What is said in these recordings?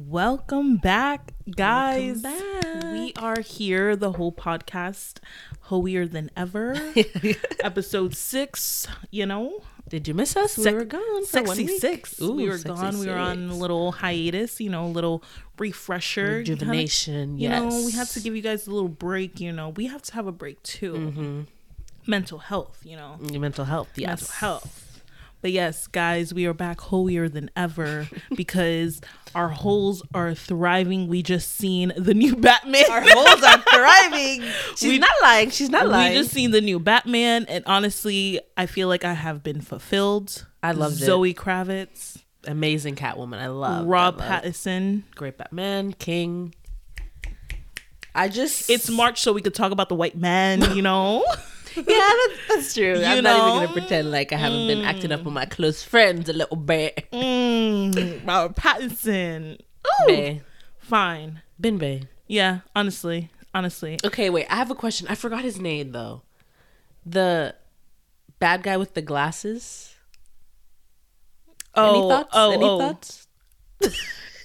Welcome back, guys. back. We are here, the whole podcast, hoier than ever. Episode six, you know, Did you miss us? Sec- we were gone for one week. six. we were gone. We were on a little hiatus, you know, a little refresher, kinda- rejuvenation. You yes. know, we have to give you guys a little break. You know, we have to have a break too. Mm-hmm. Mental health, you know. Your mental health. Yes. mental health. But yes, guys, we are back holier than ever because our holes are thriving. We just seen the new Batman. Our holes are thriving. She's We- not lying. She's not lying. we just seen the new Batman, and honestly, I feel like I have been fulfilled. I loved it. Zoe Kravitz, amazing Catwoman. I love Rob I love. Pattinson. Great Batman. King. I just. It's March, so we could talk about the white man. You know, that's, that's true. I'm know? not even gonna pretend like I haven't been acting up with my close friends a little bit. mm, Robert Pattinson. Ooh, Bay. fine. Bin Bay. Yeah, honestly, honestly. Okay, wait. I have a question. I forgot his name though. The bad guy with the glasses. Oh, Any thoughts? oh, Any oh. thoughts?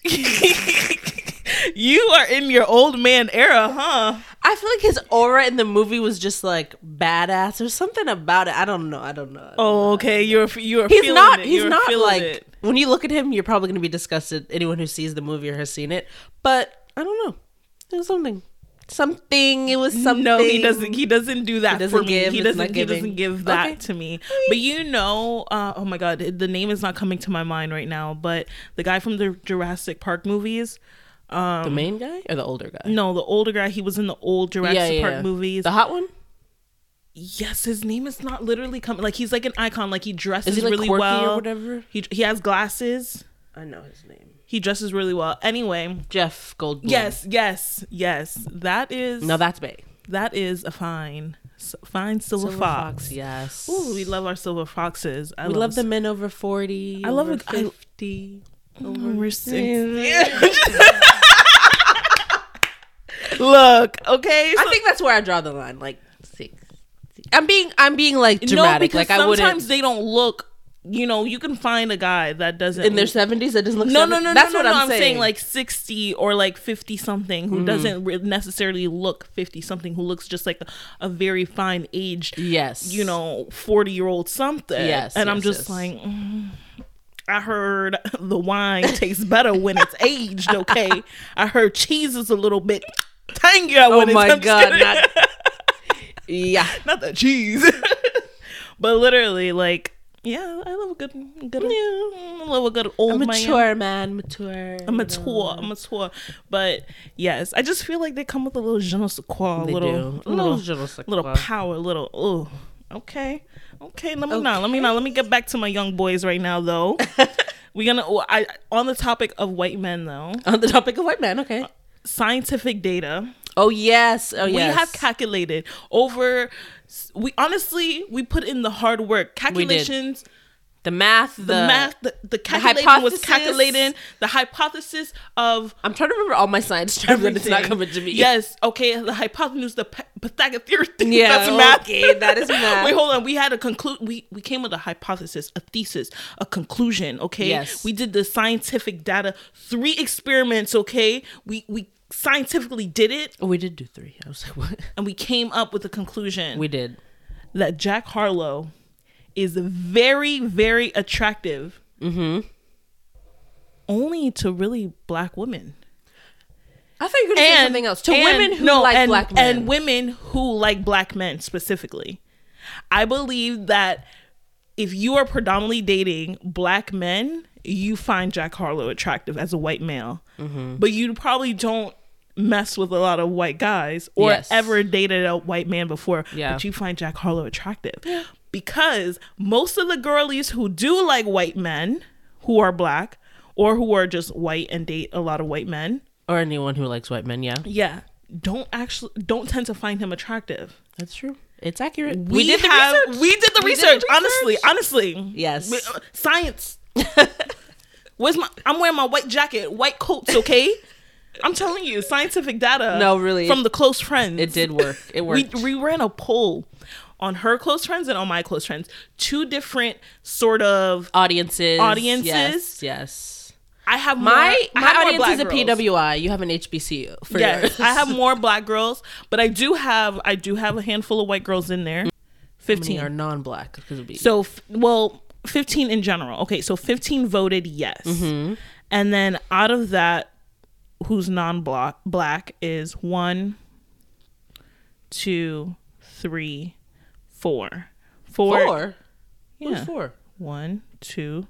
you are in your old man era, huh? I feel like his aura in the movie was just like badass. There's something about it. I don't know. I don't know. I don't know. Oh, okay. You're you're he's not. it. He's You're not like it. when you look at him, you're probably gonna be disgusted. Anyone who sees the movie or has seen it, but I don't know. There's something. Something. It was something. No, he doesn't. He doesn't do that He doesn't for me. give, he doesn't. He doesn't give that Okay. to me. But you know, uh, oh my god, the name is not coming to my mind right now. But the guy from the Jurassic Park movies. The um, main guy or the older guy. No, the older guy. He was in the old Jurassic Park movies. The hot one. yes, his name is not literally coming. Like he's like an icon. Like he dresses Is he like really well. or whatever? He he has glasses. I know his name. He dresses really well. Anyway, Jeff Goldblum. yes, yes, yes. That is No, that's Bay. that is a fine, fine silver, Silver fox. Yes. Ooh, we love our silver foxes. I we love the men over 40. I love over a- I- 50. over sixty. Look, okay. I think that's where I draw the line. Like six. I'm being I'm being like no, dramatic. because like I sometimes they don't look. You know, you can find a guy that doesn't in their 70s that doesn't look. No, no, 70 no, That's no, what no, I'm, no. I'm saying. saying like 60 or like 50 something who doesn't re- necessarily look 50 something, who looks just like a, a very fine aged, yes, you know, 40 year old something. Yes, And I'm just yes. like, mm, I heard the wine tastes better when it's aged, okay? I heard cheese is a little bit tangier Oh when my god! Not, yeah, not the cheese. but literally, like, yeah, I love a good, good, I love a good old man. mature man, mature. I'm mature, I'm mature. But yes, I just feel like they come with a little je ne sais quoi, a They little, do. a A little, little je ne sais little power, little. Oh, okay, okay. Let me not. Let me not. Let me get back to my young boys right now, though. We're gonna. oh, I on the topic of white men, though. On the topic of white men, okay. Uh, Scientific data. Oh yes, oh We have calculated over. We honestly we put in the hard work. Calculations. The math, the, The, math, the, the calculating was hypothesis. calculating the hypothesis of I'm trying to remember all my science terms, but it's not coming to me. Yes, okay. The hypotenuse, the Pythagorean theorem. Yeah, that's math. okay, that is math. Wait, hold on. We had a conclude. We we came with a hypothesis, a thesis, a conclusion. Okay. Yes. We did the scientific data, three experiments. Okay. We we scientifically did it, Oh, we did do three. I was like, what? and we came up with a conclusion We did. that Jack Harlow is very very attractive. Mm-hmm. Only to really black women. I thought you were gonna say something else. To and- women who no, like and, black men. and women who like black men specifically. I believe that if you are predominantly dating black men, you find Jack Harlow attractive as a white male, Mm-hmm. but you probably don't mess with a lot of white guys or Yes. ever dated a white man before. Yeah. But you find Jack Harlow attractive because most of the girlies who do like white men who are black or who are just white and date a lot of white men or anyone who likes white men, yeah. yeah don't actually don't tend to find him attractive That's true. It's accurate. we, did the research we did the We research did the honestly research. honestly Yes. We- uh, science where's my i'm wearing my white jacket white coats okay i'm telling you scientific data No, really. from the close friends It did work. It we, worked. we ran a poll on her close friends and on my close friends two different sort of audiences. Audiences. Yes. yes. I have My I my have audience is a girls. PWI. You have an HBCU for Yes. I have more black girls, but I do have I do have a handful of white girls in there. Fifteen are non-black be So, f- well, 15 in general. Okay, so 15 voted yes. Mm-hmm. And then out of that, who's non-black black is one, two, three, four. Four. four. Yeah. Who's four? One, two,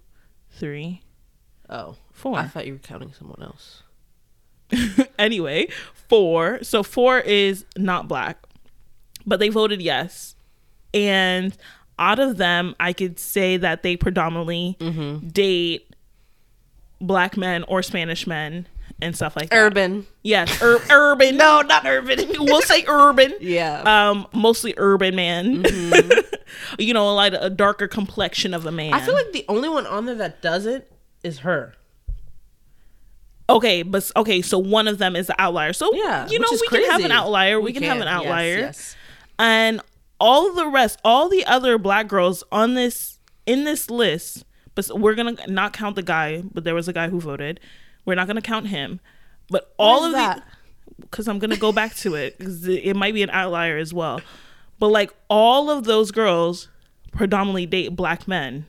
three, Oh, four. I thought you were counting someone else. anyway, four. So four is not black, but they voted yes. And out of them, I could say that they predominantly Mm-hmm. date black men or Spanish men and stuff like that. Urban. Yes, ur- urban. No, not urban. we'll say urban. Yeah. Um, mostly urban man. you know, a like a darker complexion of a man. Mm-hmm. I feel like the only one on there that doesn't is her. okay, but okay, so one of them is the outlier. So Yeah, you know, we can have an outlier. We, We can, have an can, yes, outlier. yes. And all the rest, all the other black girls on this in this list, but we're gonna not count the guy, but there was a guy who voted. We're not gonna count him. But all of that? because I'm gonna go back to it because it might be an outlier as well. But like all of those girls predominantly date black men.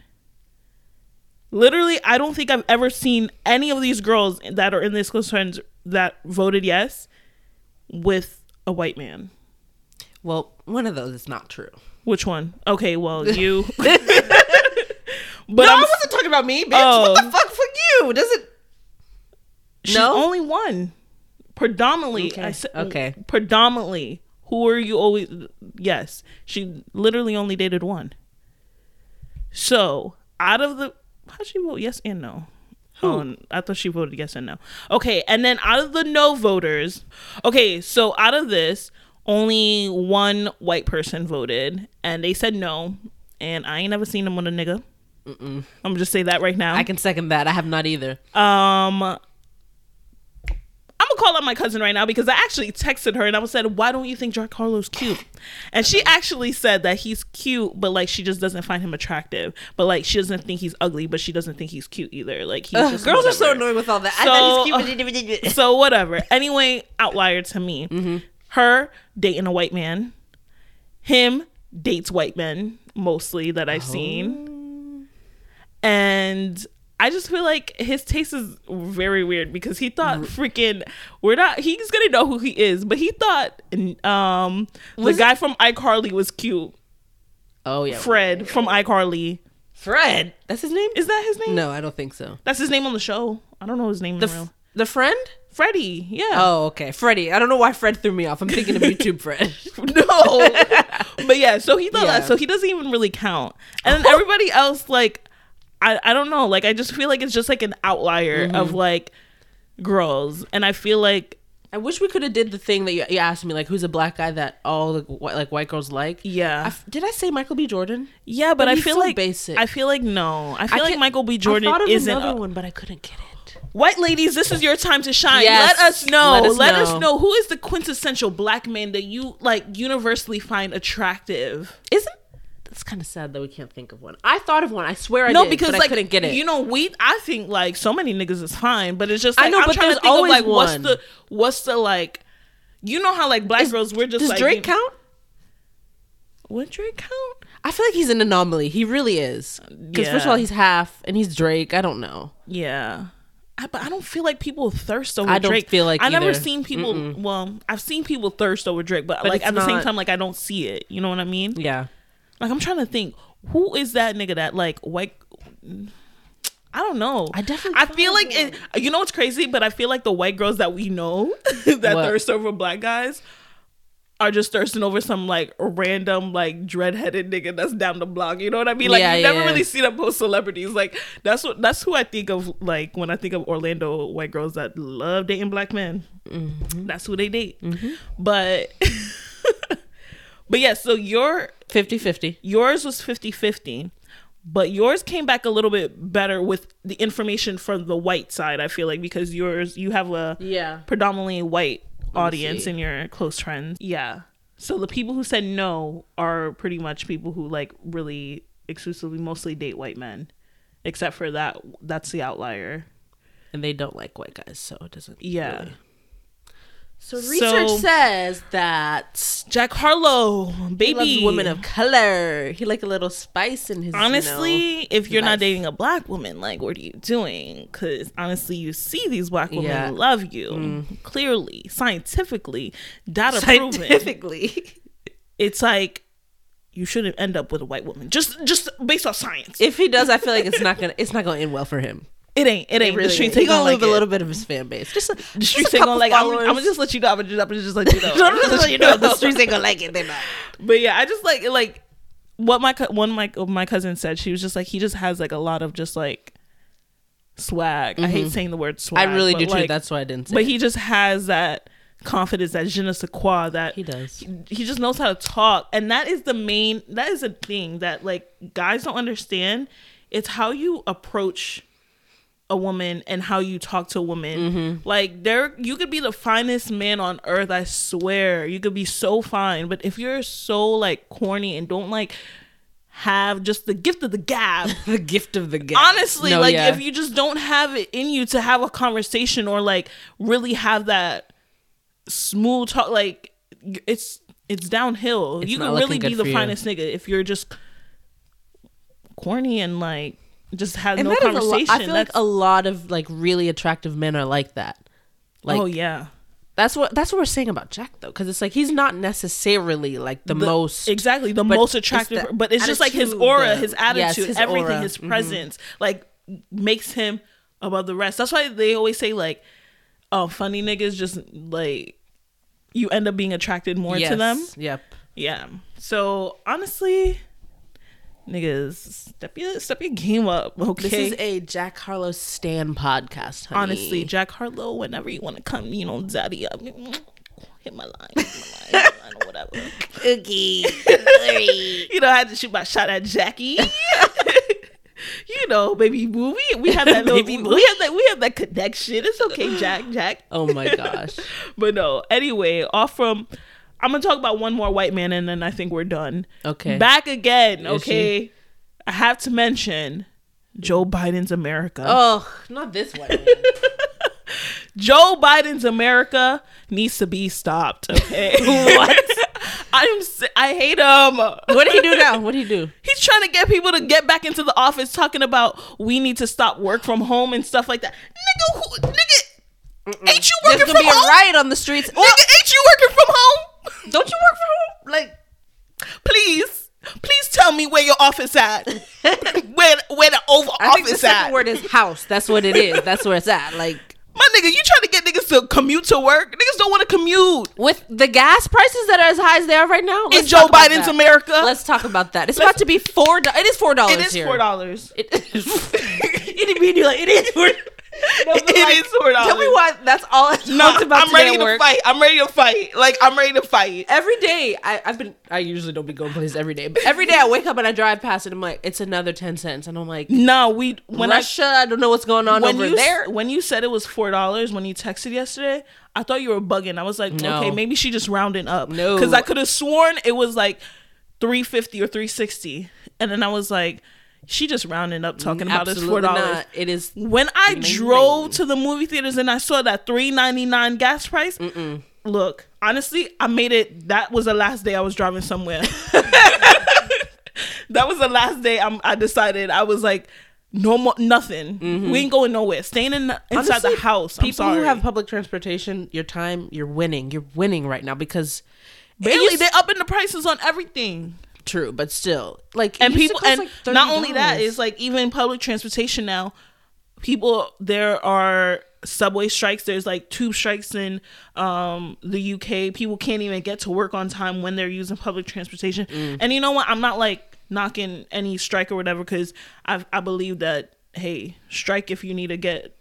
Literally, I don't think I've ever seen any of these girls that are in this close friends that voted yes with a white man. Well, one of those is not true. Which one? Okay, well you. but no, I'm, I wasn't talking about me, bitch. Oh. What the fuck for you? Does it? She's no? only one. Predominantly, Okay, I said okay. Predominantly, who are you always? Yes, she literally only dated one. So out of the, how'd she vote? Yes and no. Oh, I thought she voted yes and no. Okay, and then out of the no voters, okay, so out of this, only one white person voted, and they said no, and I ain't never seen them with a nigga. Mm. I'm gonna just say that right now. I can second that. I have not either. Um, I'm gonna call up my cousin right now because I actually texted her and I said, "Why don't you think Jack Harlow's cute?" And she actually said that he's cute, but like she just doesn't find him attractive. But like she doesn't think he's ugly, but she doesn't think he's cute either. Like he's Ugh, just girls are so annoying with all that. I So, thought he's cute. So whatever. Anyway, outlier to me. Mm-hmm. Her dating a white man. Him dates white men mostly that I've Oh. seen. And I just feel like his taste is very weird because he thought freaking we're not he's gonna know who he is, but he thought um the Was it- guy from iCarly was cute. oh yeah, Fred from iCarly. Fred. That's his name. Is that his name? No, I don't think so. That's his name on the show. I don't know his name The in real. f- the friend. Freddie, yeah. Oh, okay, Freddie. I don't know why Fred threw me off. I'm thinking of YouTube Fred. no but yeah so he thought Yeah. that so he doesn't even really count and then everybody else like I, I don't know like i just feel like it's just like an outlier Mm-hmm. of like girls and i feel like I wish we could have did the thing that you, you asked me, like who's a black guy that all the whi- like white girls like. yeah I f- did I say Michael B. Jordan? yeah but, but i he's feel so like basic. i feel like no i feel like michael B. jordan thought of isn't another a- one, but I couldn't get it. white ladies this is your time to shine Yes. let us know Let us let us know. know who is the quintessential black man that you like universally find attractive Isn't that's kind of sad that we can't think of one. I thought of one. I swear I no, did, because but like I couldn't get it. You know, we I think like so many niggas is fine, but it's just I know, I'm but trying to there's think of always like what's one. the what's the like you know how like black girls we're just Does like Drake you- count? Would Drake count? I feel like he's an anomaly. He really is. Because first of all, he's half, and he's Drake. I don't know. Yeah. I, but I don't feel like people thirst over I don't Drake. feel like I never seen people. Well, I've seen people thirst over Drake, but, But like it's at the same time, like I don't see it. You know what I mean? Yeah. Like I'm trying to think, who is that nigga that like white? I don't know. I definitely I feel like it. You know what's crazy? But I feel like the white girls that we know that What? thirst over black guys are just thirsting over some like random like dreadheaded nigga that's down the block. You know what I mean? Like Yeah, you never yeah. really see them post celebrities. Like that's what that's who I think of like when I think of Orlando white girls that love dating black men. Mm-hmm. That's who they date. But but yeah, so your 50 50. yours was 50-50 but yours came back a little bit better with the information from the white side i feel like because yours you have a Yeah. predominantly white audience see. in your close friends yeah so the people who said no are pretty much people who like really exclusively mostly date white men except for that that's the outlier and they don't like white guys, so it doesn't. Yeah. really- So So- research says that Jack Harlow, baby. women of color. He like a little spice in his. honestly, you know, if you're not dating a black woman, like, what are you doing? Because honestly, you see these black women Yeah. Mm. love you clearly, scientifically, data proven. scientifically. It's like you shouldn't end up with a white woman just just based off science. if he does, I feel like it's not gonna it's not gonna end well for him. It ain't. It ain't. Really the streets ain't. he gonna like a little bit of his fan base. Just a, The streets ain't gonna like. I'm, I'm gonna just let you know. I'm gonna just, I'm gonna just let you know. I'm just let you know the streets ain't gonna like it. They're not. But yeah, I just like like what my one my my cousin said. She was just like he just has like a lot of just like swag. I hate mm-hmm. saying the word swag. I really do too. That's why I didn't say. It. But it. he just has that confidence, that je ne sais quoi, that he does. he, he just knows how to talk, and that is the main. That is a thing that like guys don't understand. It's how you approach a woman and how you talk to a woman. Mm-hmm. Like there, you could be the finest man on earth. I swear, you could be so fine. But if you're so like corny and don't like have just the gift of the gab, the gift of the gab. honestly No, like yeah. if you just don't have it in you to have a conversation or like really have that smooth talk like it's it's downhill It's you can really be the for you. finest nigga if you're just corny and like just have and no that is a lo- conversation I feel like a lot of like really attractive men are like that. Like oh yeah that's what that's what we're saying about Jack though, because it's like he's not necessarily like the, The- most exactly the most attractive the but it's just like his aura the- his yes, attitude his everything aura. his Mhm. presence like makes him above the rest that's why they always say like oh funny niggas just like you end up being attracted more to them Yep. yeah so honestly niggas step your step your game up okay This is a Jack Harlow Stan podcast. Honey. honestly jack harlow whenever you want to come you know daddy up hit my line hit my line, hit my line or whatever you know, I had to shoot my shot at Jackie. you know, baby boo. We, we have that little, Baby boo. we have that we have that connection. It's okay, Jack, Jack. oh my gosh. But no, anyway, off from I'm gonna talk about one more white man and then I think we're done. Okay. Back again, okay. I have to mention Joe Biden's America. Oh, not this one. Joe Biden's America needs to be stopped. Okay. What? I'm I hate him. what did he do now? What did he do? He's trying to get people to get back into the office, talking about we need to stop work from home and stuff like that. Nigga, who, nigga, ain't you working There's gonna from be a riot on the streets. Nigga, ain't you working from home? Don't you work from home? Like, Please, please tell me where your office at. where where the Oval I think the Office second at? word is house. That's what it is. That's where it's at. Like, My nigga, you trying to get niggas to commute to work? Niggas don't want to commute with the gas prices that are as high as they are right now. in let's Joe talk about Biden's that. America. Let's talk about that. It's about to be four. do- It is four dollars. it is here. four dollars. It, mean you like it is four. No, It like, is $4. Tell me why. That's all I talked No, about I'm ready to work. fight. I'm ready to fight. Like I'm ready to fight. Every day, I, I've been. I usually don't be going places every day, but every day I wake up and I drive past it. I'm like, it's another ten cents, and I'm like, No, we when Russia. I, don't know what's going on when over you there. when you said it was four dollars when you texted yesterday, I thought you were bugging. I was like, No. okay, maybe she just rounding up. No. because I could have sworn it was like three fifty or three sixty, and then I was like, she just rounding up talking about it's four dollars. It is. When I Amazing. drove to the movie theaters and I saw that three ninety nine gas price, look, honestly, I made it. That was the last day I was driving somewhere. that was the last day I'm, I decided I was like, no more, nothing. Mm-hmm. We ain't going nowhere. Staying in the, inside Honestly, the house. I'm People sorry. who have public transportation, your time, you're winning. You're winning right now because barely they're upping the prices on everything. True, but still, like and it used to people and like, not only that is like even public transportation now people there are subway strikes there's like tube strikes in um the uk people can't even get to work on time when they're using public transportation. Mm. and you know what? I'm not like knocking any strike or whatever because i i believe that hey strike if you need to get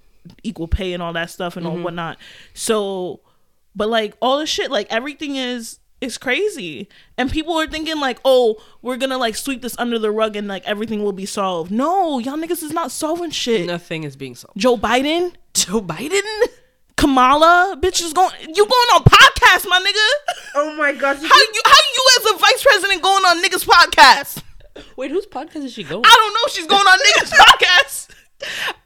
equal pay and all that stuff and Mm-hmm. all whatnot. So but like all the shit like everything is is crazy and people are thinking like oh we're gonna like sweep this under the rug and like everything will be solved no y'all niggas is not solving shit nothing is being solved. joe biden Joe Biden. kamala bitch is going you going on podcast my nigga Oh my gosh! how you how you as a vice president going on niggas podcast Wait, whose podcast is she going? i don't know she's going on niggas podcast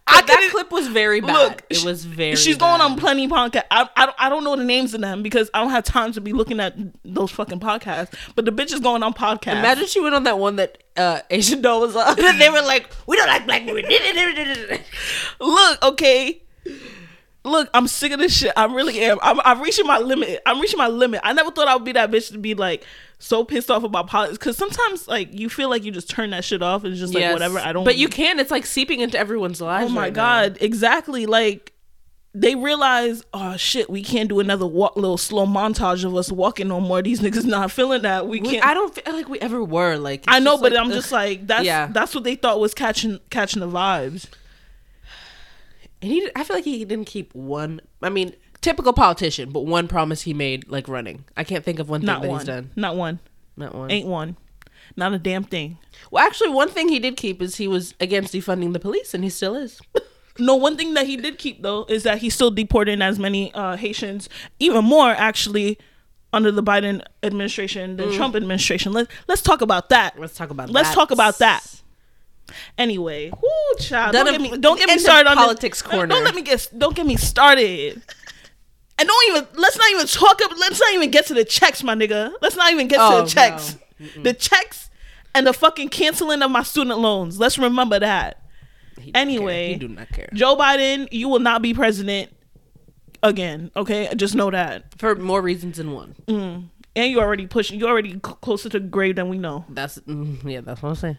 I, that clip was very bad. Look, it was very. She's going on plenty podcast. I, I don't I don't know the names of them because I don't have time to be looking at those fucking podcasts. But the bitch is going on podcast. Imagine she went on that one that uh, Asian doll was on, and they were like, "We don't like black women." Look, okay. Look, I'm sick of this shit. I really am. I'm, I'm reaching my limit. I'm reaching my limit. I never thought I would be that bitch to be like so pissed off about politics. Because sometimes, like, you feel like you just turn that shit off and it's just like Yes. whatever. I don't. But you can. It's like seeping into everyone's lives. Oh my right now. god! Exactly. Like they realize, oh shit, we can't do another walk, little slow montage of us walking no more. These niggas not feeling that. We We, can't. I don't feel like we ever were. Like I know, but like, I'm ugh. just like that's Yeah. that's what they thought was catching catching the vibes. And he, I feel like he didn't keep one. I mean, typical politician, but one promise he made, like running. I can't think of one thing Not that one. he's done. Not one. Not one. Ain't one. Not a damn thing. Well, actually, one thing he did keep is he was against defunding the police, and he still is. No, one thing that he did keep though is that he's still deporting as many uh, Haitians, even more actually, under the Biden administration than Trump administration. Let Let's talk about that. Mm. Let's talk about. Let's that. talk about that. Anyway, whoo, child, don't get me don't get me started on politics this. corner. Don't let me get don't get me started. And don't even let's not even talk. ab- Let's not even get to the checks, my nigga. Let's not even get Oh, to the checks. The checks and the fucking canceling of my student loans. Let's remember that. He Anyway. he do not care Joe Biden, you will not be president again. Okay, just know that. for more reasons than one. And you already pushing. You already closer to the grave than we know. That's mm, yeah. That's what I'm saying.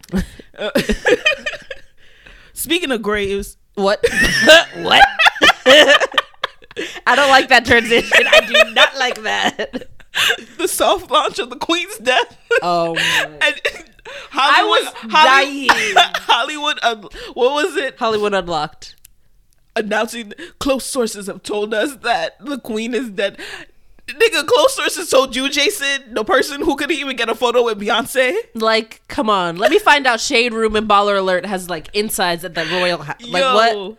Speaking of graves, what? what? I don't like that transition. I do not like that. the soft launch of the Queen's death. Oh, my. and Hollywood, was Holly- dying. Hollywood, uh, what was it? Hollywood Unlocked. Announcing close sources have told us that the Queen is dead. Nigga, close sources told you, Jason, the person who couldn't even get a photo with Beyonce. Like, come on. Let me find out. Shade Room and Baller Alert has like insides at the royal house. Like Yo, what?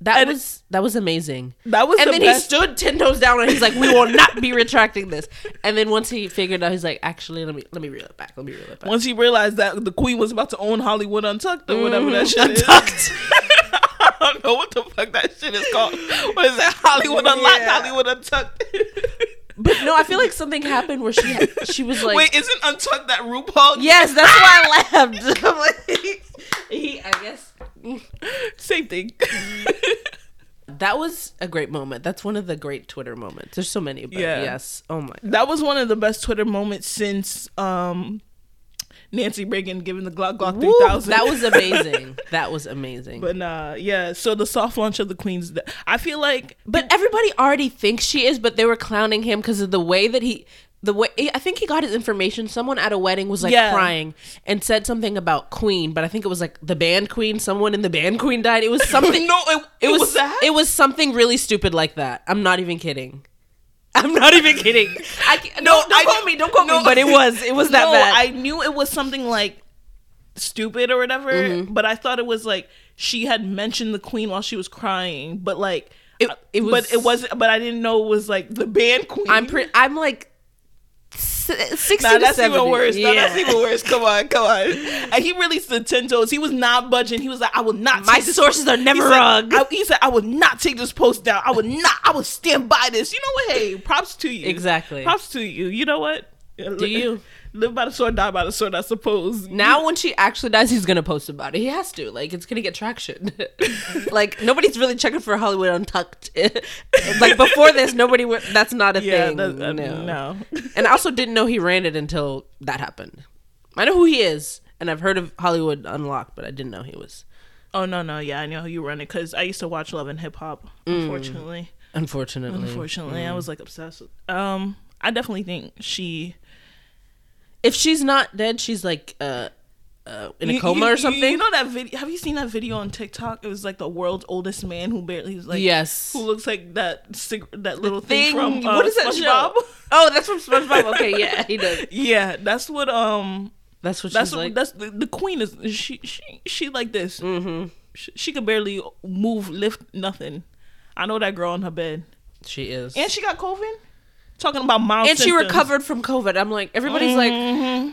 That And- was that was amazing. That was and the then best. he stood ten toes down and he's like, "We will not be retracting this." And then once he figured out, he's like, "Actually, let me let me reel it back. Let me reel it back." Once he realized that the Queen was about to own Hollywood Untucked or whatever that shit mm-hmm. Untucked. is. I don't know what the fuck that shit is called. What is that? Hollywood Unlocked, Yeah. Hollywood Untucked. But no, I feel like something happened where she had, she was like, Wait, isn't Untucked that RuPaul? "Yes, that's why I laughed." I'm like, he, I guess Same thing. that was a great moment. That's one of the great Twitter moments. There's so many, but Yeah. yes. Oh my. that was one of the best Twitter moments since um Nancy Reagan giving the Glock Glock Woo, 3000. that was amazing. That was amazing. But nah, yeah. So the soft launch of the Queen's. I feel like But everybody already thinks she is, but they were clowning him because of the way that he, the way I think he got his information. Someone at a wedding was like Yeah. crying and said something about Queen, but I think it was like the band Queen. Someone in the band Queen died. It was something. no, it, it, was, that. It was something really stupid like that. I'm not even kidding. I'm not even kidding. I no, don't I quote me. Don't quote no. me. But it was. It was that no, bad. I knew it was something like stupid or whatever, Mm-hmm. but I thought it was like she had mentioned the queen while she was crying, but like It- it but it wasn't. But I didn't know it was like the band queen. I'm pretty. I'm like. S- 60 Nah, that's 70. even worse. Nah, that's even worse. Come on, come on. And he really stood ten toes. He was not budging. He was like, I will not. My take this sources are never he said, wrong. I, he said, I will not take this post down. I will not. I will stand by this. You know what? Hey, props to you. Exactly. Props to you. You know what? Do you? Live by the sword, die by the sword? I suppose. Now, when she actually dies, he's gonna post about it. He has to. Like, it's gonna get traction. like, nobody's really checking for Hollywood Untucked. like before this, nobody. Would, that's not a Yeah. thing. that- no. no. And I also didn't know he ran it until that happened. I know who he is, and I've heard of Hollywood Unlocked, but I didn't know he was. Oh no, no. Yeah, I know who you run it because I used to watch Love and Hip Hop. Mm. Unfortunately, Unfortunately, unfortunately, I was like obsessed. With, um, I definitely think she if she's not dead, she's like uh, uh in a You- coma you- or something. You know that video? Have you seen that video on TikTok? It was like the world's oldest man who barely he's like yes. who looks like that cig- that little thing, Thing. from uh, what is that SpongeBob. show? Oh, that's from SpongeBob. Okay, yeah, he does. Yeah, that's what um That's what that's she's what, like. that's the, the queen is she she she like this. mm-hmm. She, she could barely move, lift nothing. I know that girl on her bed, She is. and she got COVID. Talking about mild and she recovered from COVID. I'm like, everybody's like, Mhm.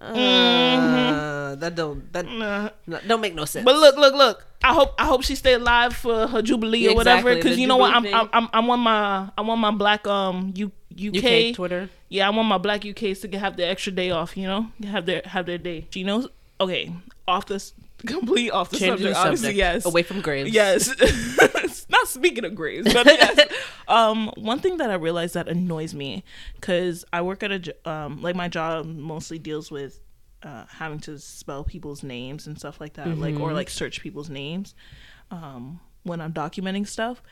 uh, nah, that don't that Nah. no- don't make no sense. But look, look, look. I hope I hope she stay alive for her jubilee or whatever. Because the you know what, I'm, I'm I'm I'm on my I'm on my black um U, UK. UK Twitter. Yeah, I want my black UKs to get, have the extra day off. You know, have their have their day. You know, okay, off this complete off the Changing subject. Obviously, subject yes, away from graves. Yes. Not speaking of graves, but yes. um, one thing that I realized that annoys me because I work at a um, like my job mostly deals with uh, having to spell people's names and stuff like that, like or like search people's names um, when I'm documenting stuff,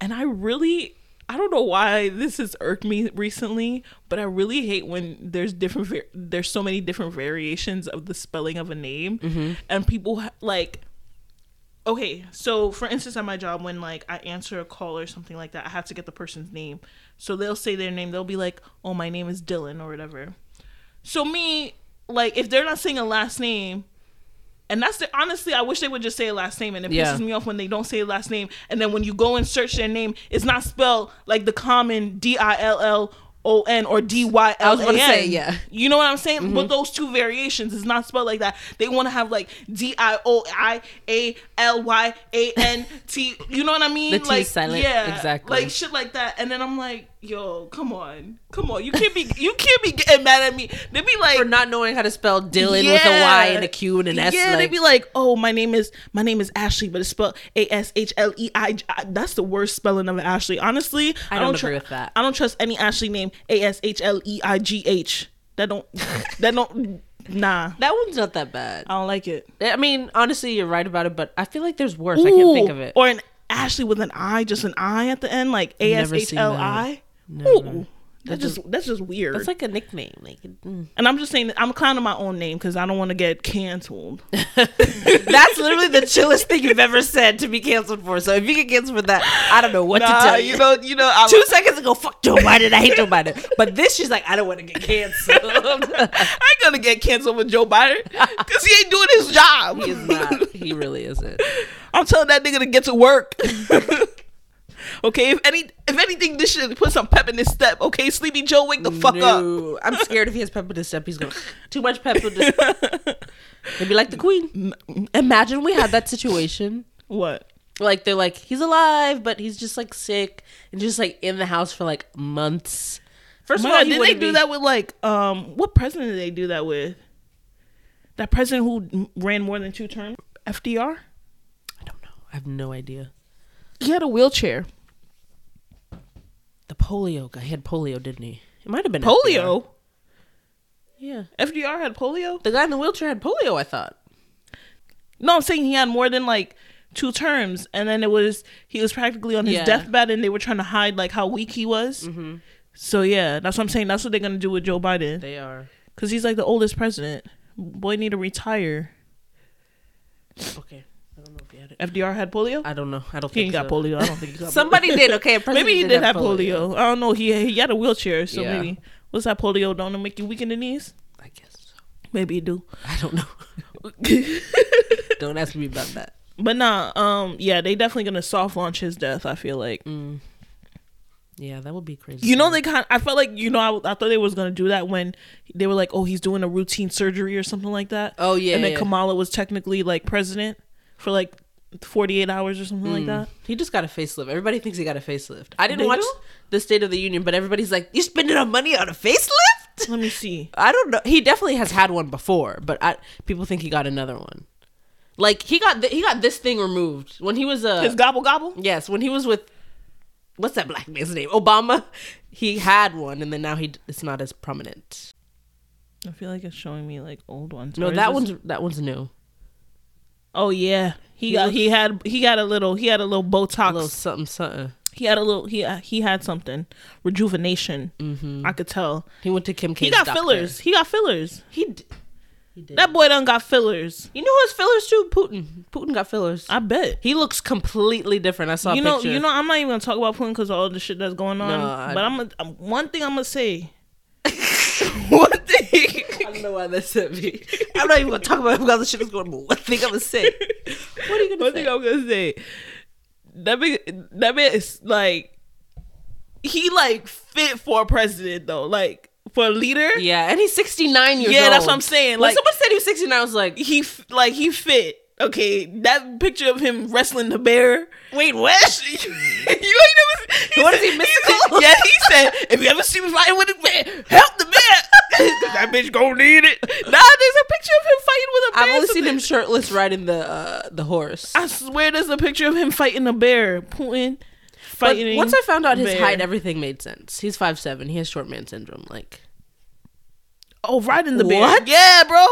and I really. I don't know why this has irked me recently, but I really hate when there's different there's so many different variations of the spelling of a name, mm-hmm. and people like okay so for instance at my job when like i answer a call or something like that i have to get the person's name. So they'll say their name. They'll be like oh my name is dylan or whatever. So me like if they're not saying a last name and that's the honestly i wish they would just say a last name and it Yeah. pisses me off when they don't say a last name and then when you go and search their name it's not spelled like the common d-i-l-l O-N or D-Y-L-A-N. I was gonna say, yeah. Mm-hmm. You know what I'm saying? But those two variations is not spelled like that. They want to have like D I O I A L Y A N T. You know what I mean? The T like silent. Yeah, Exactly. Like shit like that. And then I'm like, yo, come on, come on. You can't be you can't be getting mad at me. They be like For not knowing how to spell Dylan with a Y and a Q and an S. Yeah, like, they be like, oh, my name is my name is Ashley, but it's spelled A S H L E I. That's the worst spelling of Ashley. Honestly, I don't tru- agree with that. I don't trust any Ashley name A S H L E I G H. That don't that don't nah. that one's not that bad. I don't like it. I mean, honestly, you're right about it, but I feel like there's worse. I can't think of it. Or an Ashley with an I, just an I at the end, like A S H L I. Ooh, that's just that's just weird. That's like a nickname. Like, mm. and I'm just saying I'm clowning my own name because I don't want to get canceled. that's literally the chillest thing you've ever said to be canceled for. So if you get canceled for that, I don't know what to tell you. you know, you know, I, Two seconds ago, fuck Joe Biden. I hate Joe Biden. But this, she's like, I don't want to get canceled. I ain't gonna get canceled with Joe Biden because he ain't doing his job. he is not. He really isn't. I'm telling that nigga to get to work. Okay, if any if anything, this should put some pep in his step. Okay, Sleepy Joe, wake the fuck up. I'm scared if he has pep in his step, he's going to too much pep. Will just, he'll be like the queen. Imagine we had that situation. What? Like they're like he's alive, but he's just like sick and just like in the house for like months. First of all, did they do be- that with like um what president did they do that with? That president who ran more than two terms, FDR. I don't know. I have no idea. He had a wheelchair. The polio guy. He had polio, didn't he? It might have been FDR. Polio. Yeah. FDR had polio. The guy in the wheelchair had polio. I thought. No, I'm saying he had more than like two terms, and then it was he was practically on his Yeah. deathbed, and they were trying to hide like how weak he was. Mm-hmm. So yeah, that's what I'm saying. That's what they're gonna do with Joe Biden They are. because he's like the oldest president. Boy, need to retire. Okay. I don't know if he had it. FDR had polio. I don't know. I don't he think got so. polio. I don't think he got. Somebody did. Okay. Maybe he president did have polio. I don't know. He he had a wheelchair, so Yeah. maybe what's that polio? Don't it make you weak in the knees? I guess so. Maybe it do. I don't know. don't ask me about that. But nah, um, yeah, they definitely gonna soft launch his death. I feel like. Mm. Yeah, that would be crazy. You know, they kind. I felt like you know, I, I thought they was gonna do that when they were like, "Oh, he's doing a routine surgery or something like that." Oh yeah. and then yeah. Kamala was technically like president for like forty eight hours or something like hmm. that. He just got a facelift. Everybody thinks he got a facelift. I didn't They watch do? the State of the Union, but everybody's like, "You spending our money on a facelift?" Let me see. I don't know. He definitely has had one before, but I, people think he got another one. Like he got th- he got this thing removed when he was a His gobble gobble. yes when he was with what's that black man's name Obama. He had one, and then now he d- it's not as prominent. I feel like it's showing me like old ones. No, Or is that this- one's that one's new. Oh yeah, he He got he had he got a little he had a little Botox. A little something something. he had a little he he had something rejuvenation. Mm-hmm. I could tell. He went to Kim K's He got doctor. fillers. He got fillers. He d-. That boy done got fillers. you know who has fillers too? Putin. Putin got fillers. I bet. He looks completely different. I saw you a know, picture. you know, I'm not even gonna talk about Putin because all the shit that's going on. No, I- but I'm gonna, um, one thing I'm gonna say. one thing. I don't know why that said me. I'm not even gonna talk about how the shit is going. But one thing I'm gonna say. What are you gonna say? One say? thing I'm gonna say. That man, that man is like, he like fit for a president though. Like for a leader. Yeah, and he's 69 years Yeah, old. that's what I'm saying. When Like someone said he was 69, I was like, he f- like he fit. Okay, that picture of him wrestling the bear. wait, what? you ain't never. What is he, said- mystical? said- yeah, he said, if you ever see me fighting with a bear, help the bear. 'Cause that bitch gonna need it. Nah, there's a picture of him fighting with a bear. I've only seen him shirtless riding the uh, the horse. I swear there's a picture of him fighting a bear. Putin But fighting. once I found out his bear. height, everything made sense. He's five seven. He has short man syndrome. Like, Oh, riding the bear. What? Yeah, bro.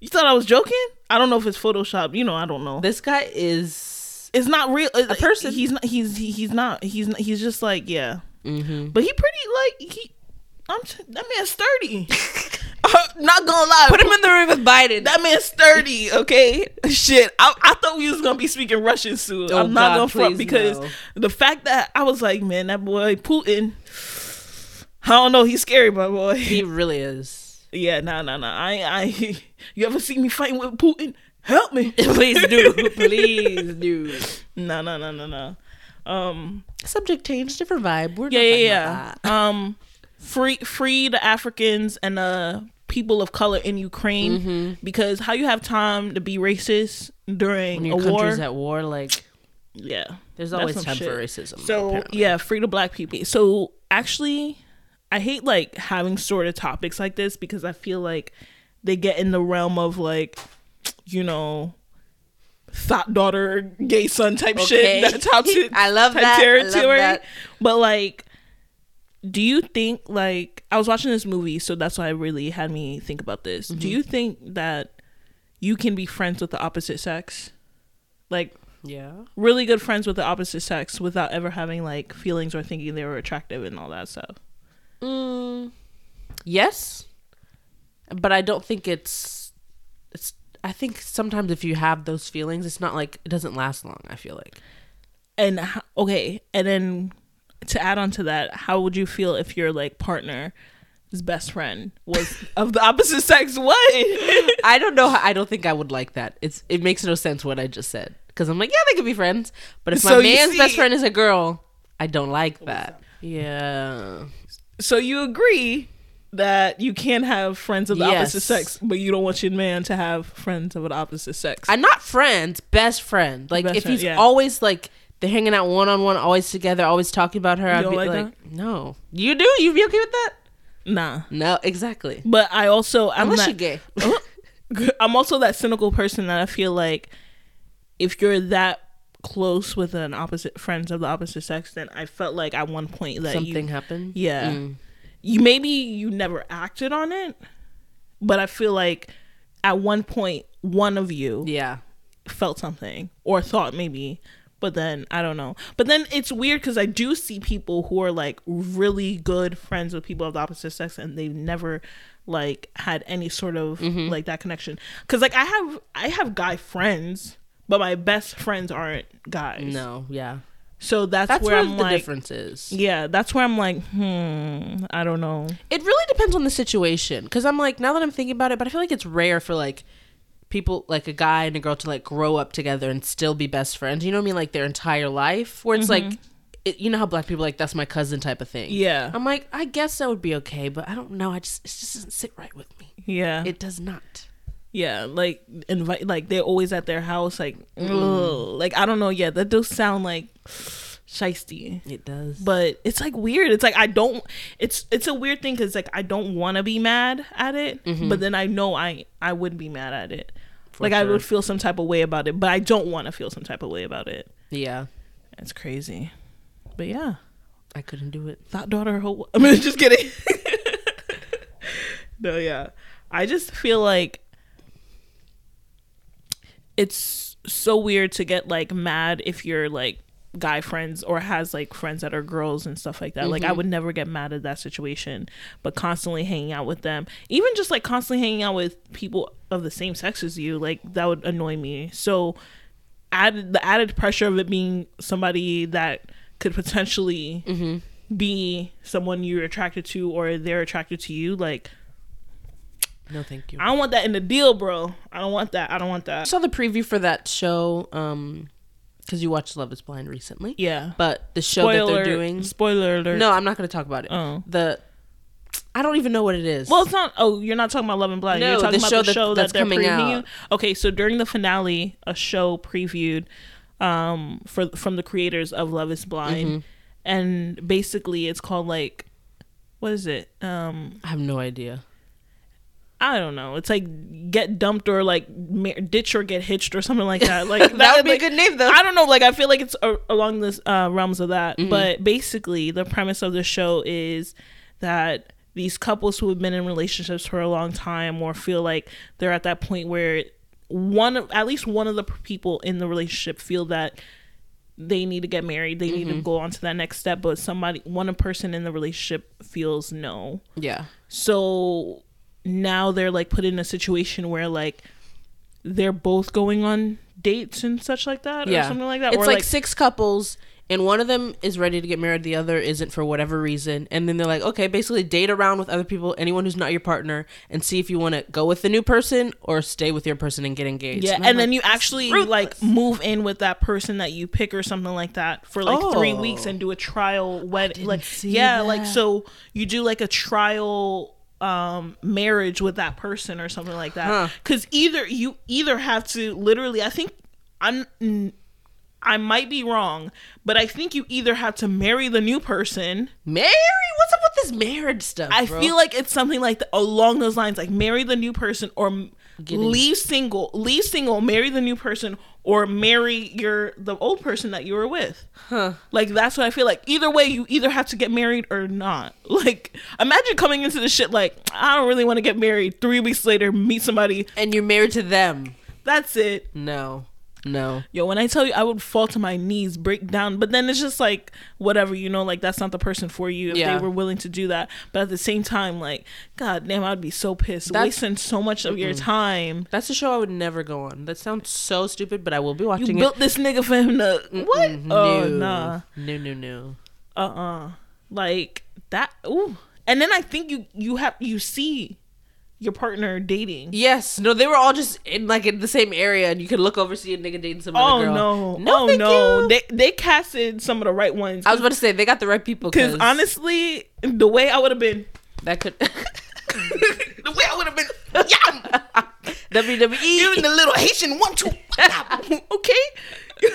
You thought I was joking? I don't know if it's Photoshop. You know, I don't know. this guy is. It's not real. A person. He's not. He's he, he's not. He's not, he's just like yeah. Mm-hmm. But he pretty like he. I'm that man's sturdy. not gonna lie. Put him in the ring with Biden. That man's sturdy. Okay. Shit. I, I thought we was gonna be speaking Russian soon. Oh, I'm not God, gonna front because no. the fact that I was like, man, that boy Putin. I don't know. He's scary, my boy. he really is. Yeah, no, no, no. I, I. You ever see me fighting with Putin? Help me. Please do. Please do. No, no, no, no, no. Um. Subject change, different vibe. We're Yeah, not yeah, yeah. about that. Um. Free, free the Africans and the people of color in Ukraine because how you have time to be racist during When a your war? country's at war, like yeah, there's always time shit. for racism. So apparently. yeah, free the black people. So actually, I hate like having sort of topics like this because I feel like they get in the realm of like, you know, thought daughter, gay son type Okay. shit. That type shit. I love type that. I love territory. that. But like, do you think like I was watching this movie, so that's why it really had me think about this. Mm-hmm. Do you think that you can be friends with the opposite sex? Like yeah. really good friends with the opposite sex without ever having like feelings or thinking they were attractive and all that stuff. Mm, yes, but I don't think it's it's. I think sometimes if you have those feelings, it's not like it doesn't last long. I feel like And okay, and then to add on to that, how would you feel if your like partner, his best friend, was of the opposite sex? What? I don't know. How, I don't think I would like that. It's it makes no sense what I just said because I'm like, yeah, they could be friends. But if So my man's see- best friend is a girl, I don't like that. Yeah. So you agree that you can have friends of the Yes. opposite sex, but you don't want your man to have friends of the opposite sex. I'm not friends, best friend. Like Best if friend, he's yeah. always like they're hanging out one on one, always together, always talking about her. I'd don't be like like, no, you do. You be okay with that? nah, No, exactly. but I also I'm Unless not, you're gay. I'm also that cynical person that I feel like if you're that close with an opposite friends of the opposite sex, then I felt like at one point that Something you happened. yeah Mm. you maybe you never acted on it, but I feel like at one point one of you Yeah. felt something or thought maybe but then i don't know but then it's weird because i do see people who are like really good friends with people of the opposite sex and they've never like had any sort of Mm-hmm. like that connection because like i have i have guy friends but my best friends aren't guys No. Yeah. so that's, That's where where, the like difference is. yeah that's where i'm like hmm i don't know It really depends on the situation. Because I'm like, now that I'm thinking about it, but I feel like it's rare for like people, like a guy and a girl, to like grow up together and still be best friends. You know what I mean? Like their entire life, where it's like, it, you know how black people are like that's my cousin type of thing. Mm-hmm. yeah I'm like, I guess that would be okay, but I don't know. I just it just doesn't sit right with me. yeah It does not. Yeah, like invite, like they're always at their house, like, mm. ugh. like I don't know. Yeah, that does sound like shisty, It does. but it's like weird. It's like I don't. It's it's a weird thing because like I don't want to be mad at it, mm-hmm. but then I know I I would be mad at it. like I would feel some type of way about it, but I don't want to feel some type of way about it. yeah, It's crazy, but yeah, I couldn't do it. thought daughter. Ho- I mean, just kidding. no, yeah, I just feel like it's so weird to get like mad if you're like guy friends or has like friends that are girls and stuff like that. Like I mm-hmm. would never get mad at that situation, but constantly hanging out with them, even just like constantly hanging out with people of the same sex as you, like that would annoy me. So added the added pressure of it being somebody that could potentially mm-hmm. be someone you're attracted to or they're attracted to you, like No, thank you. I don't want that in the deal, bro. I don't want that. I don't want that. I saw the preview for that show um because you watched Love Is Blind recently. Yeah. But the show that they're doing. Spoiler alert. No, I'm not going to talk about it. Oh. The I don't even know what it is. Well, it's not. Oh, you're not talking about Love and Blind. No, you're talking the about show the show that that's coming previewing. out. Okay, so during the finale, a show previewed um, for from the creators of Love Is Blind, Mm-hmm. and basically it's called like, what is it? Um, I have no idea. I don't know. It's like get dumped or like ditch or get hitched or something like that. Like That would be a good name, though. I don't know. Like I feel like it's a- along this uh, realms of that. Mm-hmm. But basically, the premise of the show is that these couples who have been in relationships for a long time or feel like they're at that point where one of at least one of the people in the relationship feel that they need to get married they Mm-hmm. need to go on to that next step but somebody one person in the relationship feels no Yeah. so now they're like put in a situation where like they're both going on dates and such like that Yeah. or something like that It's or like, six couples, and one of them is ready to get married, the other isn't for whatever reason. And then they're like, okay, basically date around with other people, anyone who's not your partner, and see if you want to go with the new person or stay with your person and get engaged. yeah I'm and then you actually ruthless. like move in with that person that you pick or something like that for like three Oh. weeks and do a trial wedding like yeah like so you do like a trial um marriage with that person or something like Huh. that because either you either have to literally i think i'm i might be wrong but i think you either have to marry the new person Marry? what's up with this marriage stuff? I bro? feel like it's something like the, along those lines, like marry the new person or Getting- leave single, leave single, marry the new person, or marry your the old person that you were with. Huh. Like that's what I feel like. Either way, you either have to get married or not. Like imagine coming into this shit like I don't really want to get married. Three weeks later, meet somebody. and you're married to them. That's it. No, no. Yo, when I tell you I would fall to my knees, break down, but then it's just like whatever, you know, like that's not the person for you if Yeah. they were willing to do that. But at the same time, like, god damn, I'd be so pissed. That's- wasting so much of your time. That's a show I would never go on. That sounds so stupid, but I will be watching You watching built this nigga for him to what? Mm, Oh no. nah. No, no, no. Uh uh Like that ooh. And then I think you you have you see your partner dating. Yes. No, they were all just in like in the same area, and you could look over see a nigga dating some Oh other girl. no. No, oh no. you. They they casted some of the right ones. I was about to say they got the right people. Because Because honestly, the way I would have been that could the way I would have been yum, WWE. giving the little Haitian one two okay?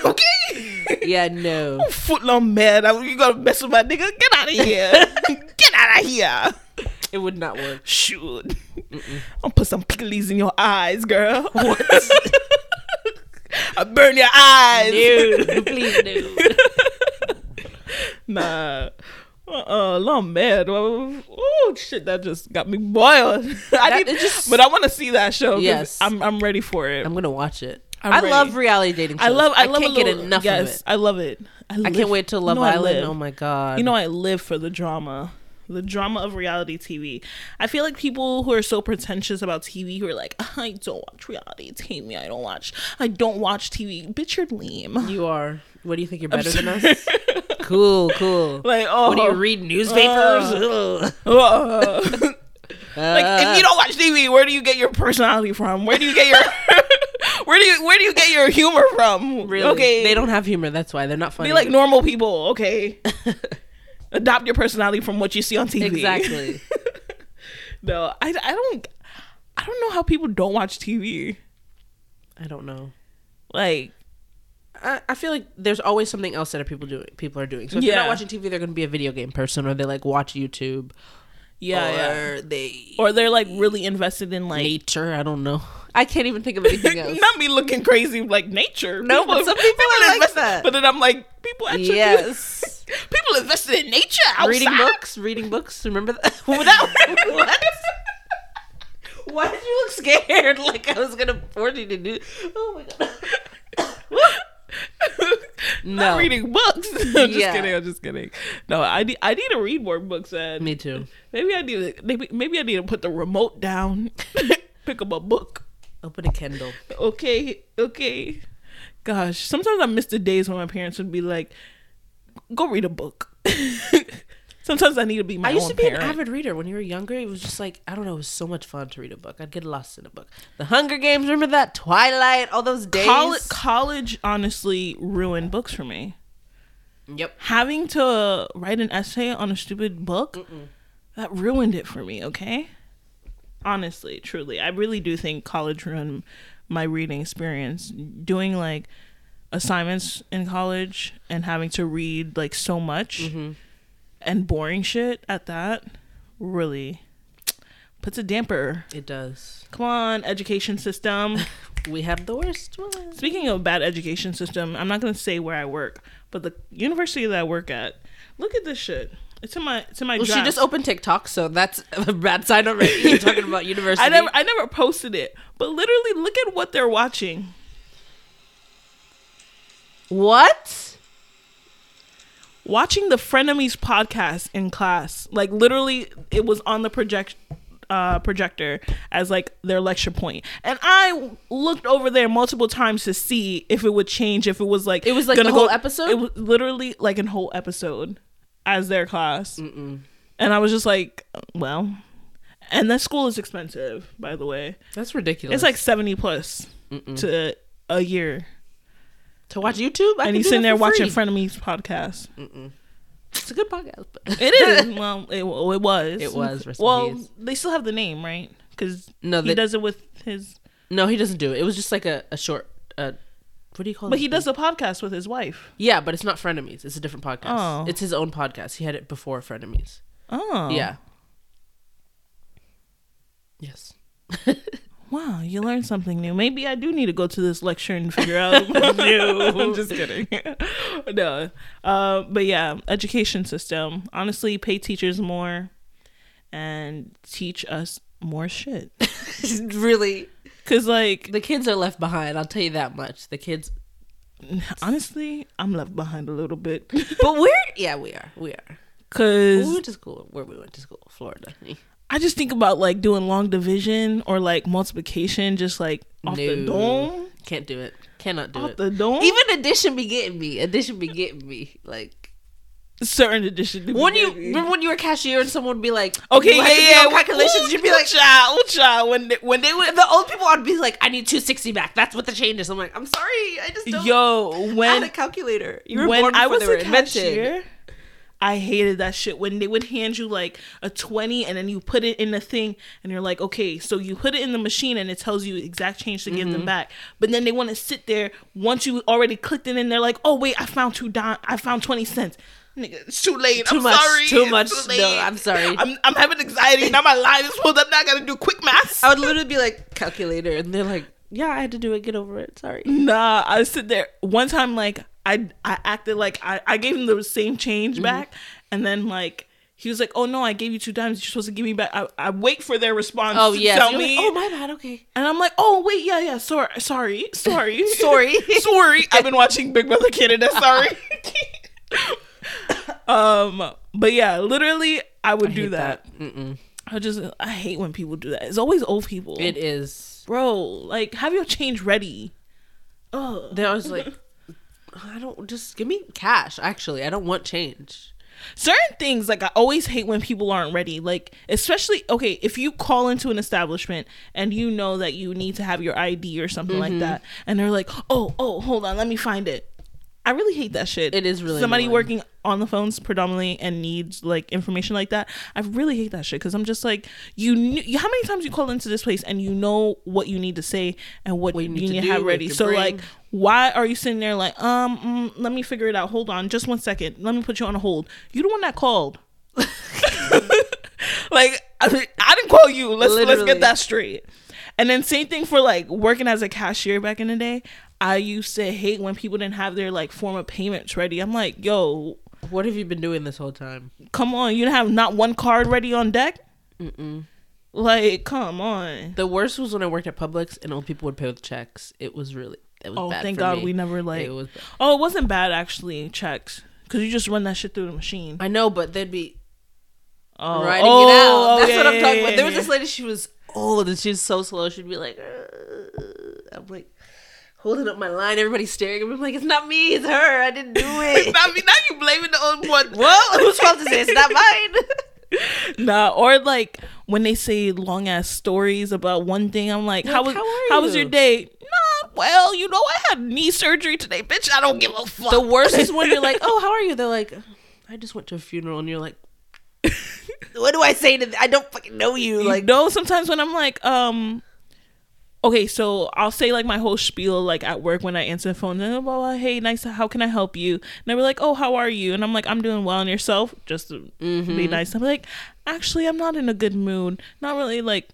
Okay? yeah, no. Footlong man, you gotta mess with my nigga? Get out of here. Get out of here. It would not work. Shoot. I'll put some pickles in your eyes, girl. What? I burn your eyes. No, please no. Nah. Uh, long man. Oh shit, that just got me boiled. I need, just- but I want to see that show. Yes. I'm I'm ready for it. I'm gonna watch it. I'm I ready. love reality dating. Shows. I love. I, love can't a get enough yes, of it. I love it. I, I can't wait till you Love know Island. Oh my god. You know, I live for the drama. The drama of reality TV. I feel like people who are so pretentious about TV who are like, I don't watch reality TV. I don't watch. I don't watch TV. Bitch, you're lame. you are. What do you think you're better than us? cool, cool. Like, oh, What do you read newspapers? Ugh. uh, like, Uh, if you don't watch TV, where do you get your personality from? Where do you get your where do you where do you get your humor from? really, Okay, they don't have humor. That's why they're not funny. be like normal people. Okay, adopt your personality from what you see on TV. exactly. no, I, I don't I don't know how people don't watch TV. I don't know. Like I, I feel like there's always something else that are people doing. People are doing. So if you're not watching TV, they're going to be a video game person, or they like watch YouTube, yeah, or yeah. they Or they're like really invested in like nature. I don't know. I can't even think of anything else. not me looking crazy like nature. No, but some people are like invest- that. But then I'm like, people actually yes. people invested in nature outside. reading books. Reading books. Remember that? that what? Why did you look scared? Like I was gonna force you to do. Oh my god. Not reading books. I'm just Yeah. kidding. I'm just kidding. No, I need I need to read more books. And Me too. maybe I need to maybe maybe I need to put the remote down, pick up a book. Open a Kindle. Okay, okay. Gosh, sometimes I miss the days when my parents would be like, "Go read a book." sometimes I need to be my I used to be parent. an avid reader when you were younger. It was just like I don't know. It was so much fun to read a book. I'd get lost in a book. The Hunger Games. Remember that Twilight? All those days. college, college honestly ruined books for me. Yep. Having to write an essay on a stupid book that ruined it for me, okay? Honestly, truly. I really do think college ruined my reading experience. Doing like assignments in college and having to read like so much Mm-hmm. and boring shit at that really puts a damper. It does. Come on, education system. We have the worst one. Speaking of bad education system, I'm not gonna say where I work, but the university that I work at, look at this shit. It's in my it's in my Well, she draft. just opened TikTok, so that's a bad sign already. You're talking about university. I never I never posted it, but literally look at what they're watching. What? Watching the Frenemies podcast in class, like literally, it was on the project uh, projector as like their lecture point, and I looked over there multiple times to see if it would change. If it was like It was, like, the whole episode? It was literally like an whole episode as their class, and I was just like, well, and that school is expensive, by the way. That's ridiculous. It's like seventy plus to a year. to watch YouTube, I and he's sitting there watching free. Frenemies podcast. It's a good podcast. But It is. well, it, it was. It was, Well, they still have the name, right? Because No, he they- does it with his. no, he doesn't do it. It was just like a, a short. Uh, what do you call it? But he does a podcast with his wife. Yeah, but it's not Frenemies. It's a different podcast. Oh. It's his own podcast. He had it before Frenemies. Oh, Yeah. Yes. Wow, you learned something new. Maybe I do need to go to this lecture and figure out. no, I'm just kidding. no, uh, but yeah, education system. Honestly, pay teachers more and teach us more shit. really. Cause like The kids are left behind. I'll tell you that much. The kids. honestly, I'm left behind a little bit. But we're yeah, we are. We are. Cause We went to school. Where we went to school, Florida. I just think about like doing long division or like multiplication, just like off the dome, Can't do it. Cannot do off it. the dome. Even addition be getting me. Addition be getting me. Like certain edition. when you remember when you were cashier and someone would be like, okay, yeah, had yeah, all calculations. You'd be like, child, child. When they, when they would, the old people would be like, I need two sixty back. That's what the change is. I'm like, I'm sorry, I just don't yo, when a calculator. You were when born I was a cashier, invented. I hated that shit when they would hand you like a 20 and then you put it in the thing and you're like, okay, so you put it in the machine and it tells you exact change to give Mm-hmm. them back. But then they want to sit there once you already clicked it in, they're like, oh, wait, I found two dime, I found 20 cents. Nigga, it's too late. Too I'm much, sorry. too It's much. too No. I'm sorry. I'm, I'm having anxiety. Now my line is pulled up. Now I gotta do quick math. I would literally be like, calculator, and they're like, yeah, I had to do it. Get over it. Sorry. Nah, I sit there one time like I I acted like I, I gave him the same change Mm-hmm. back and then like he was like, Oh no, I gave you two dimes, you're supposed to give me back I, I wait for their response Oh yeah, tell You're like, oh my bad. Okay. and I'm like, Oh wait, yeah, yeah, sorry sorry, sorry. Sorry. sorry. I've been watching Big Brother Canada, sorry. um but yeah, literally I would do hate that. Mm-mm. I just I hate when people do that. It's always old people. It is. Bro, like have your change ready. Oh They're always like, I don't just give me cash. Actually, I don't want change. certain things like i always hate when people aren't ready like especially okay if you call into an establishment and you know that you need to have your id or something like Mm-hmm. that and they're like oh oh hold on let me find it i really hate that shit. It is really somebody annoying. working on the phones predominantly and needs like information like that. I really hate that shit because i'm just like you, kn- you how many times you call into this place and you know what you need to say and what, What you you need, need to do, have what ready? so bring. like why are you sitting there like um mm, let me figure it out. Hold on just one second. Let me put you on a hold. You the one that called. Like I, I didn't call you. Let's let's get that straight. And then same thing for like working as a cashier back in the day i used to hate when people didn't have their like form of payments ready i'm like yo What have you been doing this whole time? come on you don't have not one card ready on deck like come on The worst was when I worked at Publix and old people would pay with checks. It was really. It was oh thank god me. we never like It was. oh it wasn't bad actually checks because you just run that shit through the machine I know, but they'd be oh, writing oh, it out. That's okay, what I'm talking about. There was this lady. She was old and she was so slow. She'd be like, "Uh," I'm like holding up my line. Everybody's staring at me. I'm like, it's not me. It's her. I didn't do it. Not me. now you blaming the old one. well, who's fault is it? It's not mine. Nah, or like when they say long ass stories about one thing, I'm like, how was how how was your you? day? Nah, well, you know, I had knee surgery today, bitch. I don't give a fuck. the worst is when you're like, oh, how are you? They're like, I just went to a funeral, and you're like, what do I say to? Th- I don't fucking know you. like Like, no sometimes when i'm like um okay so i'll say like my whole spiel like at work when i answer the phone and blah, blah, hey nice how can i help you? And they're like oh how are you? And i'm like i'm doing well and yourself just to Mm-hmm. be nice. I'm like actually i'm not in a good mood. Not really like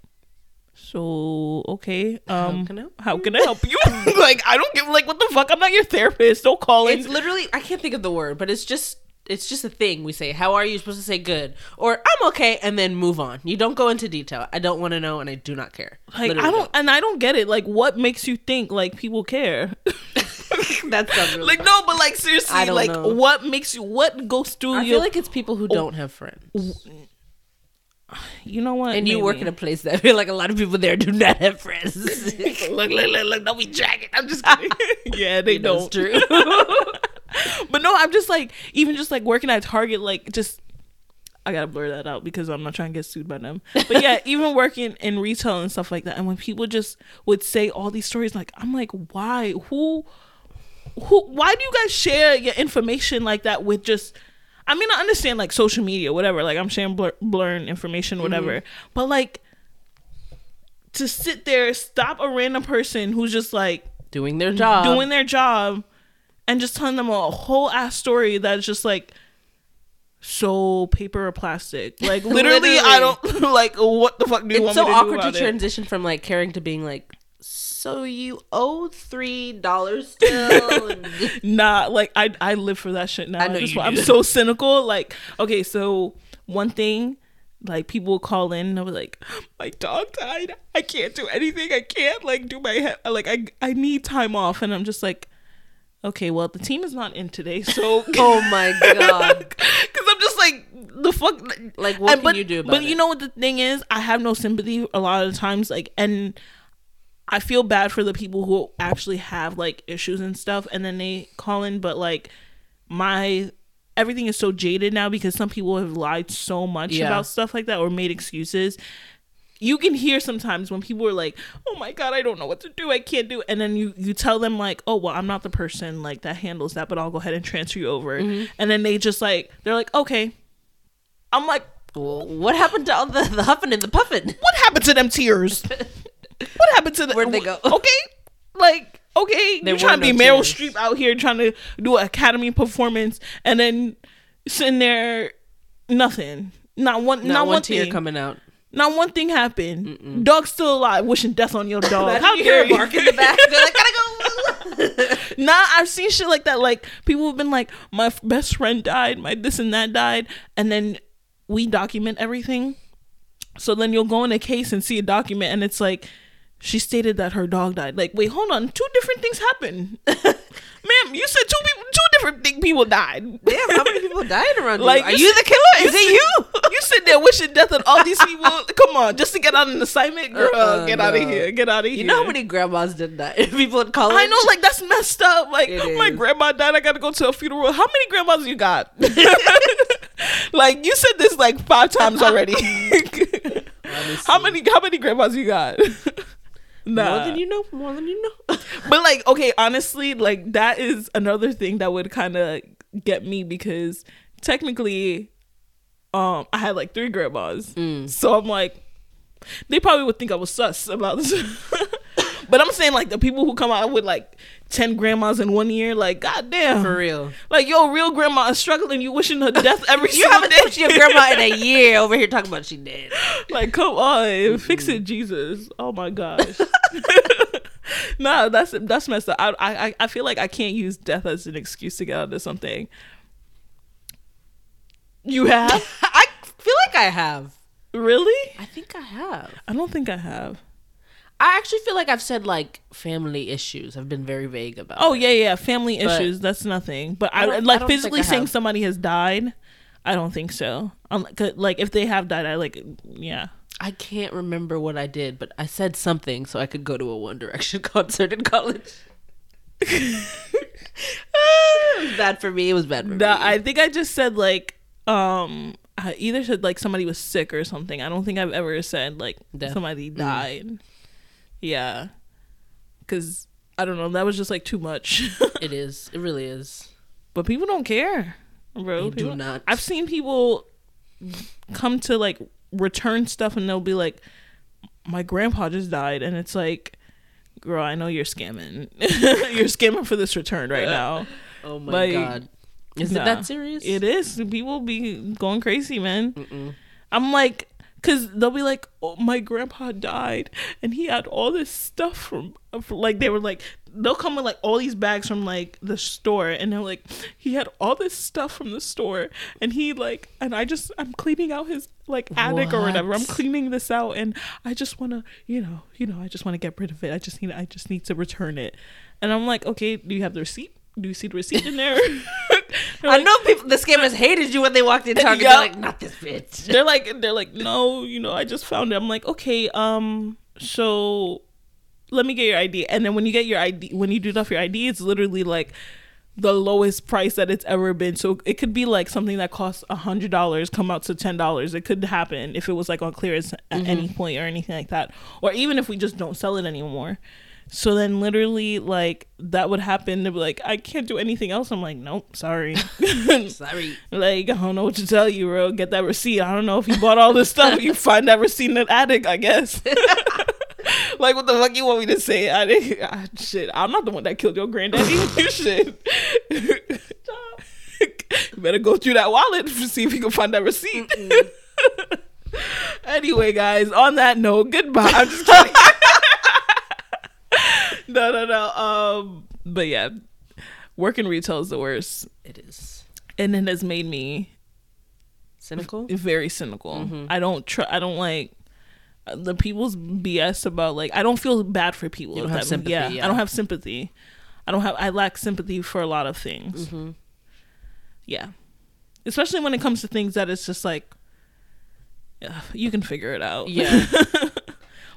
so okay um how can I help how can i help you? Like i don't give like what the fuck? I'm not your therapist. Don't call in. it's literally I can't think of the word, but it's just it's just a thing we say. How are you? You're supposed to say good or I'm okay, and then move on. You don't go into detail. I don't want to know, and I do not care. like Literally i don't and i don't get it like what makes you think like people care That's really like no but like seriously like know. what makes you what goes through I your feel like it's people who oh, don't have friends. you know what And you work in a place that I feel like a lot of people there do not have friends. look, look, look, look, don't be dragging. I'm just kidding. yeah, they That's don't. true. But no, I'm just like, even just like working at Target, like just, I gotta blur that out because I'm not trying to get sued by them. But yeah, even working in retail and stuff like that, and when people just would say all these stories, like I'm like, why? Who? Who? Why do you guys share your information like that with just? I mean, I understand like social media, whatever. Like I'm sharing blur, blurring information, whatever. Mm-hmm. But like to sit there, stop a random person who's just like Doing their job. doing their job and just telling them a whole ass story that's just like so paper or plastic. Like literally, I don't like what the fuck do you it's want so me to do awkward to it? transition from like caring to being like, so you owe three dollars still. Nah, like I I live for that shit now. I know you I'm so cynical. Like, okay, so one thing, like people will call in and I was like, my dog died. I can't do anything. I can't like do my head. Like I I need time off, and I'm just like, okay, well the team is not in today, so oh my god! Because I'm just like the fuck. Like, what And- can but, you do about But it? you know what the thing is? I have no sympathy a lot of times. Like, and I feel bad for the people who actually have like issues and stuff, and then they call in. But like, my everything is so jaded now because some people have lied so much Yeah. about stuff like that or made excuses. You can hear sometimes when people are like, "Oh my god, I don't know what to do. I can't do," it. and then you you tell them like, "Oh well, I'm not the person like that handles that, but I'll go ahead and transfer you over." Mm-hmm. And then they just like they're like, "Okay." I'm like, what happened to all the, the huffing and the puffing? what happened to them tears? what happened to the Where'd they go? Okay, like okay, There you're trying to be no Meryl tears. Streep out here trying to do an Academy performance, and then sitting there, nothing, not one, Not, not, one, one tear thing, coming out. Not one thing happened. Dog's still alive, wishing death on your dog. How you dare hear you? bark in the back? They're like, gotta go. Nah, I've seen shit like that. Like people have been like, my f- best friend died, my this and that died, and then we document everything. So then you'll go in a case and see a document, and it's like she stated that her dog died. Like, wait, hold on, two different things happened, ma'am. You said two people, two different people died. Damn, how many people died around Like, you? Are you you the killer? Is it you? You sit there wishing death on all these people. Come on, just to get out an assignment, girl. Uh-uh, get out of here. Get out of here. You know how many grandmas did that? People in college. I know, like that's messed up. Like It my is. grandma died, I gotta go to a funeral. How many grandmas you got? like you said this like five times already. how many? How many grandmas you got? Nah. more than you know. More than you know. But like, okay, honestly, like that is another thing that would kind of get me because technically, um, I had like three grandmas, Mm. so I'm like, they probably would think I was sus about this. But I'm saying like the people who come out with like ten grandmas in one year, like goddamn, For real. like yo, real grandma is struggling. You wishing her death every You haven't day. touched your grandma in a year over here talking about she dead. like come on fix it jesus oh my gosh no that's that's messed up I, I i feel like i can't use death as an excuse to get out of something you have I feel like I have. really I think I have. i don't think i have I actually feel like I've said like family issues. I've been very vague about. oh it. yeah yeah family But- issues that's nothing but I i, don't- I like physically I saying somebody has died i don't think so um, like if they have died i like yeah I can't remember what I did, but I said something so I could go to a One Direction concert in college. it was bad for me. It was bad for Nah, me. I think I just said like um I either said like somebody was sick or something. I don't think I've ever said like Death. somebody died. Yeah. Cuz I don't know, that was just like too much. it is. It really is. but people don't care. Bro, They do not. I've seen people come to like return stuff and they'll be like, my grandpa just died, and it's like, girl, I know you're scamming. you're scamming for this return right now. Oh my Like, god. Is nah. it that serious? It is. People be going crazy, man. I'm like, cause they'll be like, oh, my grandpa died, and he had all this stuff from, from- like they were like, they'll come with like all these bags from like the store, and they're like, he had all this stuff from the store, and he like, and I just, I'm cleaning out his like attic or whatever. I'm cleaning this out, and I just wanna, you know, you know, I just want to get rid of it. I just need, I just need to return it, and I'm like, okay, do you have the receipt? Do you see the receipt in there? They're I know people. The scammers hated you when they walked in Target. Yeah. They're like, not this bitch. they're like they're like no you know i just found it i'm like okay um so let me get your id and then when you get your id when you do off your id it's literally like the lowest price that it's ever been so it could be like something that costs a hundred dollars come out to ten dollars it could happen if it was like on clearance at any point or anything like that or even if we just don't sell it anymore so then literally like that would happen they'd be like i can't do anything else i'm like nope sorry Sorry. like, I don't know what to tell you, bro. Get that receipt. I don't know if you bought all this stuff. You find that receipt in the attic, I guess. like, what the fuck you want me to say? I didn't, ah, shit, I'm not the one that killed your granddaddy. shit. you better go through that wallet to see if you can find that receipt. anyway, guys, on that note, goodbye. I'm just kidding. no, no, no. Um, but yeah, working retail is the worst It is and it has made me cynical. very cynical. Mm-hmm. I don't try. I don't like the people's BS about like. I don't feel bad for people. You don't have that- sympathy, Yeah, yeah. I don't have sympathy. I don't have. I lack sympathy for a lot of things. Mm-hmm. Yeah, especially when it comes to things that it's just like. you can figure it out. Yeah.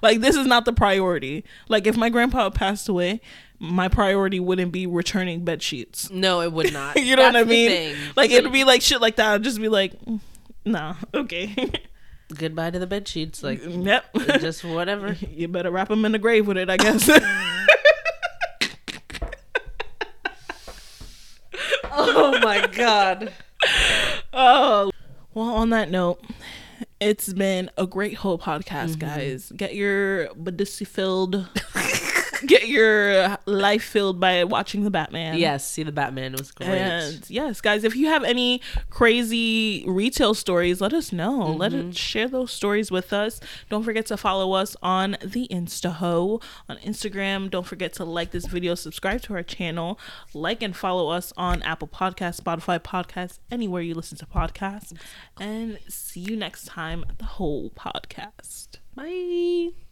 like this is not the priority. Like if my grandpa passed away, my priority wouldn't be returning bed sheets. No, it would not. you know what I mean? Like it'd be like shit like that. I'd just be like, "Mm, nah, okay, goodbye to the bed sheets. Like yep. just whatever. you better wrap them in the grave with it, I guess. oh my god. oh, well. On that note, it's been a great Haux podcast, Mm-hmm. guys. Get your Badissi filled. Get your life filled by watching the Batman. Yes, see the Batman was great. And yes, guys, if you have any crazy retail stories, let us know. Let Mm-hmm. us share those stories with us. Don't forget to follow us on the InstaHaux on Instagram. Don't forget to like this video, subscribe to our channel, like and follow us on Apple Podcasts, Spotify Podcasts, anywhere you listen to podcasts. And see you next time at the Haux podcast. Bye.